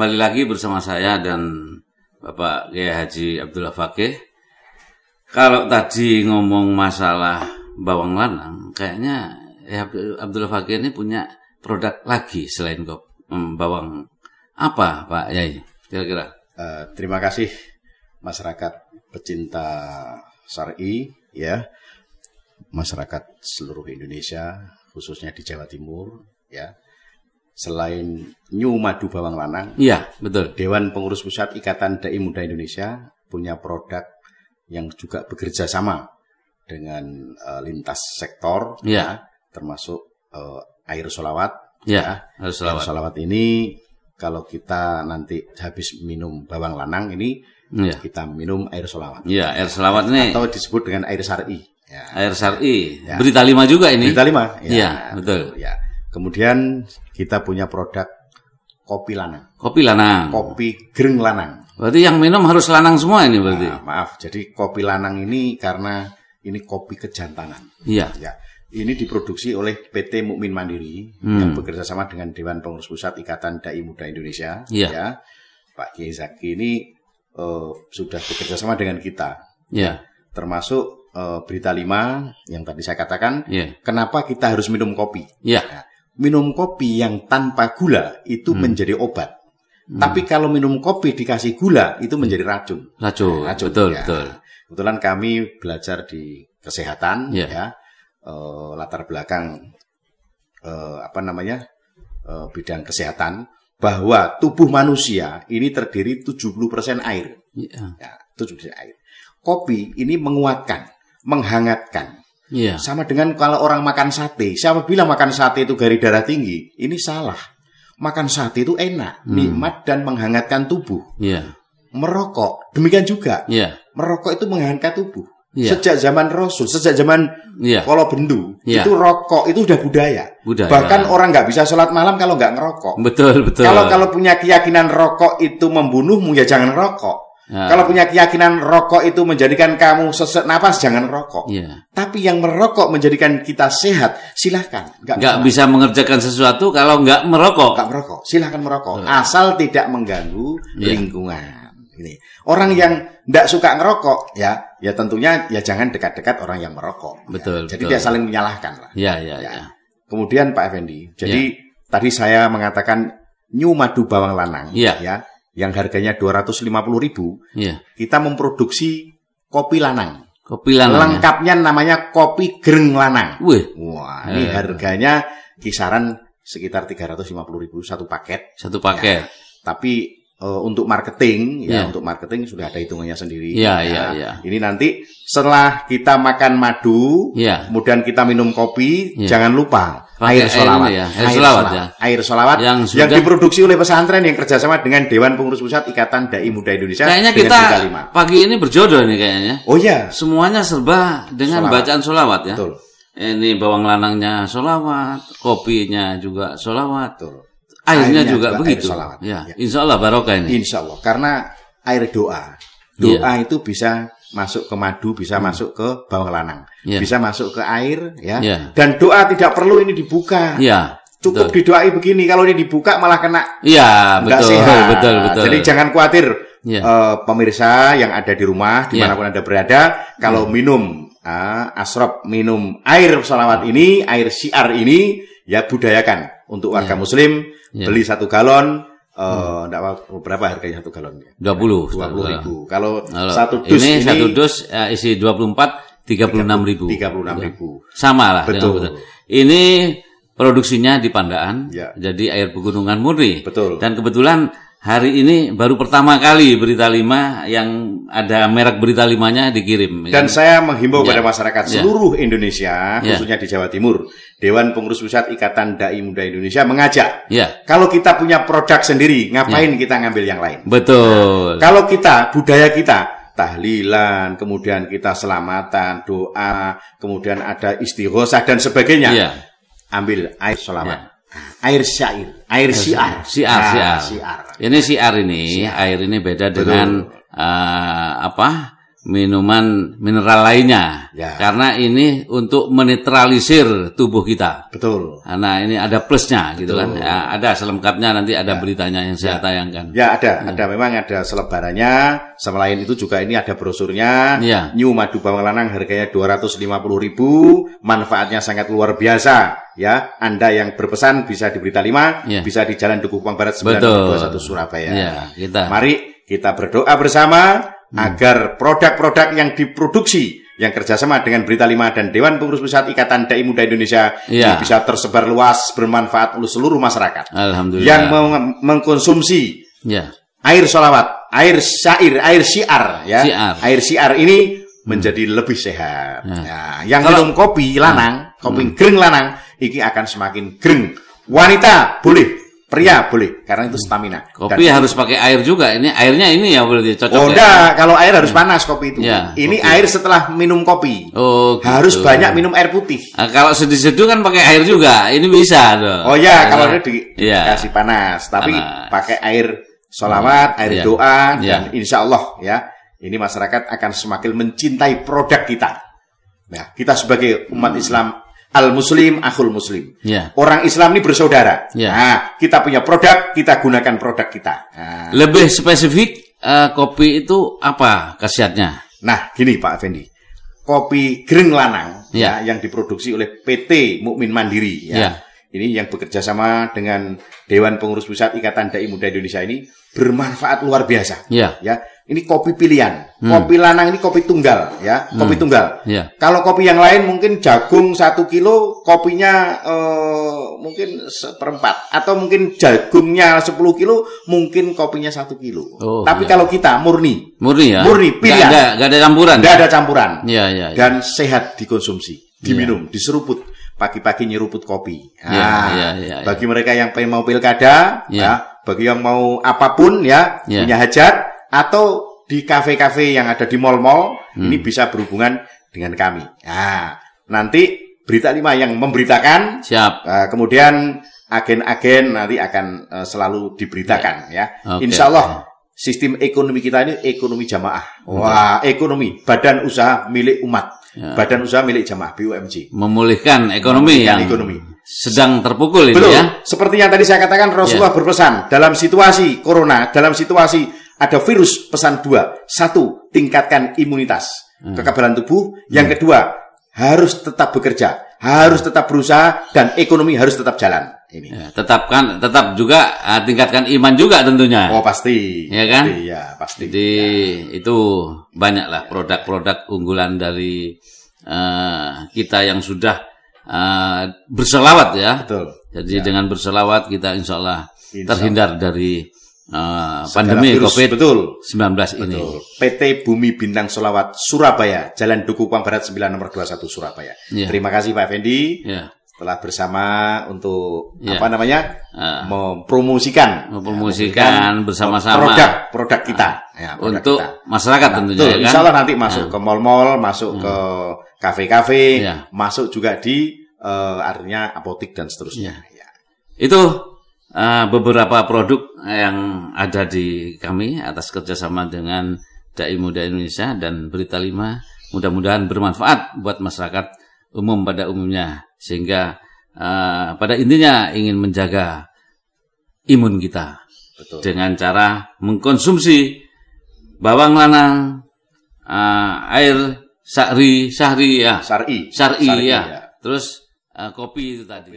kembali lagi bersama saya dan Bapak Kiai Haji Abdullah Fakih. Kalau tadi ngomong masalah bawang lanang, kayaknya ya Abdullah Fakih ini punya produk lagi selain kop bawang apa Pak Yai? Kira-kira? Uh, terima kasih masyarakat pecinta Sari ya, masyarakat seluruh Indonesia khususnya di Jawa Timur ya selain New Madu Bawang Lanang, iya betul. Dewan Pengurus Pusat Ikatan Dai Muda Indonesia punya produk yang juga bekerja sama dengan uh, lintas sektor, iya. ya, termasuk uh, air solawat. Iya, ya. air solawat. Air solawat ini kalau kita nanti habis minum bawang lanang ini, ya. kita minum air solawat. Iya, air solawat ini atau disebut dengan air sari. Ya. Air sari, ya. berita lima juga ini. Berita lima, ya, ya betul. Ya. Kemudian kita punya produk kopi lanang. Kopi lanang. Kopi gereng lanang. Berarti yang minum harus lanang semua ini berarti. Nah, maaf, jadi kopi lanang ini karena ini kopi kejantanan. Iya. Ya. Ini diproduksi oleh PT Mukmin Mandiri hmm. yang bekerja sama dengan Dewan Pengurus Pusat Ikatan Dai Muda Indonesia. Iya. Ya. Pak Kiai Zaki ini uh, sudah bekerja sama dengan kita. Iya. Termasuk uh, berita lima yang tadi saya katakan. Iya. Kenapa kita harus minum kopi? Iya. Ya minum kopi yang tanpa gula itu hmm. menjadi obat. Hmm. Tapi kalau minum kopi dikasih gula itu menjadi racun. Racun, nah, racun betul, ya. betul. Kebetulan kami belajar di kesehatan yeah. ya, uh, latar belakang uh, apa namanya uh, bidang kesehatan bahwa tubuh manusia ini terdiri 70% air. Yeah. Ya, 70% air. Kopi ini menguatkan, menghangatkan, Iya. Sama dengan kalau orang makan sate. Siapa bilang makan sate itu gari darah tinggi? Ini salah. Makan sate itu enak, hmm. nikmat dan menghangatkan tubuh. Iya. Merokok demikian juga. Iya. Merokok itu menghangatkan tubuh. Iya. Sejak zaman Rasul, sejak zaman iya. Kolo Bendu, iya. itu rokok itu udah budaya. budaya. Bahkan orang nggak bisa sholat malam kalau nggak ngerokok. Betul betul. Kalau kalau punya keyakinan rokok itu membunuhmu ya jangan rokok. Ya. Kalau punya keyakinan rokok itu menjadikan kamu sesak napas, jangan rokok. Ya. Tapi yang merokok menjadikan kita sehat, silahkan. Gak, gak bisa mengerjakan sesuatu kalau nggak merokok. Gak merokok, silahkan merokok. Oh. Asal tidak mengganggu ya. lingkungan. Ini orang yang tidak suka ngerokok, ya, ya tentunya ya jangan dekat-dekat orang yang merokok. Betul. Ya. Jadi betul. dia saling menyalahkan lah. Ya, ya, ya. ya. Kemudian Pak Effendi, jadi ya. tadi saya mengatakan new madu bawang lanang, ya. ya yang harganya 250 ribu, yeah. kita memproduksi kopi lanang. Kopi lanang. Ya? Lengkapnya ya? namanya kopi gereng lanang. Wih. Wah, ini harganya kisaran sekitar 350 ribu satu paket. Satu paket. Ya, tapi uh, untuk marketing, ya yeah. untuk marketing sudah ada hitungannya sendiri. Iya, iya, iya. Ini nanti setelah kita makan madu, yeah. kemudian kita minum kopi, yeah. jangan lupa air solawat. ya. Air, air solawat, ya. Air solawat yang, sudah... yang diproduksi oleh pesantren yang kerjasama dengan Dewan Pengurus Pusat Ikatan Dai Muda Indonesia. Kayaknya kita pagi ini berjodoh nih kayaknya. Oh iya. Semuanya serba dengan solawat. bacaan solawat ya. Betul. Ini bawang lanangnya solawat, kopinya juga solawat. Betul. Airnya, juga, juga begitu. Air ya. ya. Insya Allah barokah ini. Insya Allah. Karena air doa. Doa ya. itu bisa masuk ke madu, bisa hmm. masuk ke bawang lanang, yeah. bisa masuk ke air, ya. Yeah. Dan doa tidak perlu ini dibuka. Yeah. Cukup betul. didoai begini. Kalau ini dibuka malah kena. Iya, betul, sehat. betul, betul. Jadi jangan khawatir, yeah. uh, pemirsa yang ada di rumah, di mana pun yeah. anda berada, kalau yeah. minum uh, asrop, minum air salawat ini, air siar ini, ya budayakan untuk warga yeah. Muslim yeah. beli satu galon Uh, hmm. berapa harganya satu galon? 20. 20 ribu. Kalau Halo. satu dus ini, ini satu dus uh, isi 24 36 ribu. 36 ribu. Sama lah. Betul. betul. Ini produksinya di Pandaan. Ya. Jadi air pegunungan murni. Betul. Dan kebetulan hari ini baru pertama kali berita lima yang ada merek berita limanya dikirim. Dan ya. saya menghimbau ya. pada masyarakat ya. seluruh Indonesia, khususnya ya. di Jawa Timur, Dewan Pengurus Pusat Ikatan Dai Muda Indonesia mengajak, ya. kalau kita punya produk sendiri, ngapain ya. kita ngambil yang lain? Betul. Nah, kalau kita budaya kita tahlilan, kemudian kita selamatan, doa, kemudian ada istighosah dan sebagainya, ya. ambil air sholawat. Ya air syair, air siar. Siar, nah, siar. Ini siar ini, siar. air ini beda dengan uh, apa? Minuman mineral lainnya. Ya. Karena ini untuk menetralisir tubuh kita. Betul. Karena ini ada plusnya gitu kan. Ya, ada selengkapnya nanti ada beritanya yang saya tayangkan. Ya ada, ada memang ada selebarannya. Selain itu juga ini ada brosurnya. Ya. New Madu Bawang Lanang harganya 250.000, manfaatnya sangat luar biasa. Ya, Anda yang berpesan bisa di Berita 5, Ya. bisa di Jalan Dukuh Kupang Barat. 921 Surabaya. Ya, kita. Mari kita berdoa bersama Hmm. agar produk-produk yang diproduksi yang kerjasama dengan Berita 5 dan Dewan Pengurus Pusat Ikatan Dai Muda Indonesia Ya. bisa tersebar luas, bermanfaat untuk seluruh masyarakat Alhamdulillah. yang meng- mengkonsumsi ya. air sholawat, air syair, air syiar, ya, Syiar. air syiar ini menjadi lebih sehat. Ya. Ya, yang Kalau- minum kopi lanang, kopi greng lanang, ini akan semakin greng. Wanita boleh, pria boleh, karena itu stamina. Kopi Dan- harus pakai air juga. Ini airnya ini ya boleh cocok Oh ya? kalau air harus panas kopi itu. Ya, ini kopi. air setelah minum kopi. Oh, gitu. Harus banyak minum air putih. Nah, kalau seduh-seduh kan pakai air juga. Ini bisa dong. Oh ya, kalau ini di, Iya. dikasih panas, tapi Panas. pakai air solawat, air Iya. doa, Iya. dan insya Allah ya, ini masyarakat akan semakin mencintai produk kita. Nah, kita sebagai umat Islam al Muslim, akhul Muslim. Ya. Orang Islam ini bersaudara. Iya. Nah, kita punya produk, kita gunakan produk kita. Nah, Lebih spesifik eh, kopi itu apa khasiatnya? Nah, gini Pak Effendi. Kopi Greng Lanang Ya. ya, yang diproduksi oleh PT Mukmin Mandiri ya. Ya. Ini yang bekerja sama dengan Dewan Pengurus Pusat Ikatan Dai Muda Indonesia ini bermanfaat luar biasa. Ya. Ya, ini kopi pilihan. Kopi lanang ini kopi tunggal ya, kopi tunggal. Ya. Kalau kopi yang lain mungkin jagung satu kilo, kopinya eh, mungkin seperempat. Atau mungkin jagungnya 10 kilo, mungkin kopinya satu kilo. Oh, Tapi ya. kalau kita murni, Murni ya? Murni, pilihan. ada, nggak ada campuran? tidak ada campuran Iya, iya. iya. dan sehat dikonsumsi, diminum, diseruput. Pagi-pagi nyeruput kopi. Ya, Ah, ya, ya, ya. bagi mereka yang pengen mau pilkada, Ya. ya, bagi yang mau apa pun ya, Ya. punya hajat atau di kafe-kafe yang ada di mall-mall, Hmm. ini bisa berhubungan dengan kami. Nah, nanti berita lima yang memberitakan, Siap. eh, kemudian agen-agen nanti akan eh, selalu diberitakan ya. Oke, Insya Allah sistem ekonomi kita ini ekonomi jamaah. Wah, ekonomi badan usaha milik umat, Ya. badan usaha milik jamaah BUMJ. Memulihkan ekonomi Memulihkan yang ekonomi. sedang terpukul ini Betul. ya. Seperti yang tadi saya katakan Rasulullah berpesan dalam situasi corona, dalam situasi ada virus pesan dua. Satu, tingkatkan imunitas, Hmm. kekebalan tubuh. Yang kedua, harus tetap bekerja, harus tetap berusaha dan ekonomi harus tetap jalan. Ini. Ya, tetapkan tetap juga ah, tingkatkan iman juga tentunya. Oh pasti. Iya kan? Pasti, ya pasti. Jadi itu banyaklah produk-produk unggulan dari eh, kita yang sudah eh, berselawat ya. Betul. Jadi dengan berselawat kita insya Allah Insya terhindar dari Segala pandemi virus, COVID-19 betul. ini. Betul. PT Bumi Bintang Solawat Surabaya, Jalan Duku Kupang Barat 9 nomor 21 Surabaya. Iya. Terima kasih Pak Effendi Ya, telah bersama untuk Iya. apa namanya? Ah. mempromosikan Mempromosikan Ya, bersama-sama. produk produk kita ya, produk untuk kita. masyarakat tentunya Betul, ya kan. insya Allah nanti masuk ke mall-mall, masuk ke kafe-kafe, Iya. masuk juga di eh, artinya apotik dan seterusnya. Ya. Itu eh, beberapa produk yang ada di kami atas kerjasama dengan Dai Muda Indonesia dan Berita Lima. Mudah-mudahan bermanfaat buat masyarakat umum pada umumnya. Sehingga eh, pada intinya ingin menjaga imun kita. Betul. Dengan cara mengkonsumsi bawang lanang, eh, air sari, sahri ya. Syar'i Syar'i, ya. ya. Terus eh, kopi itu tadi.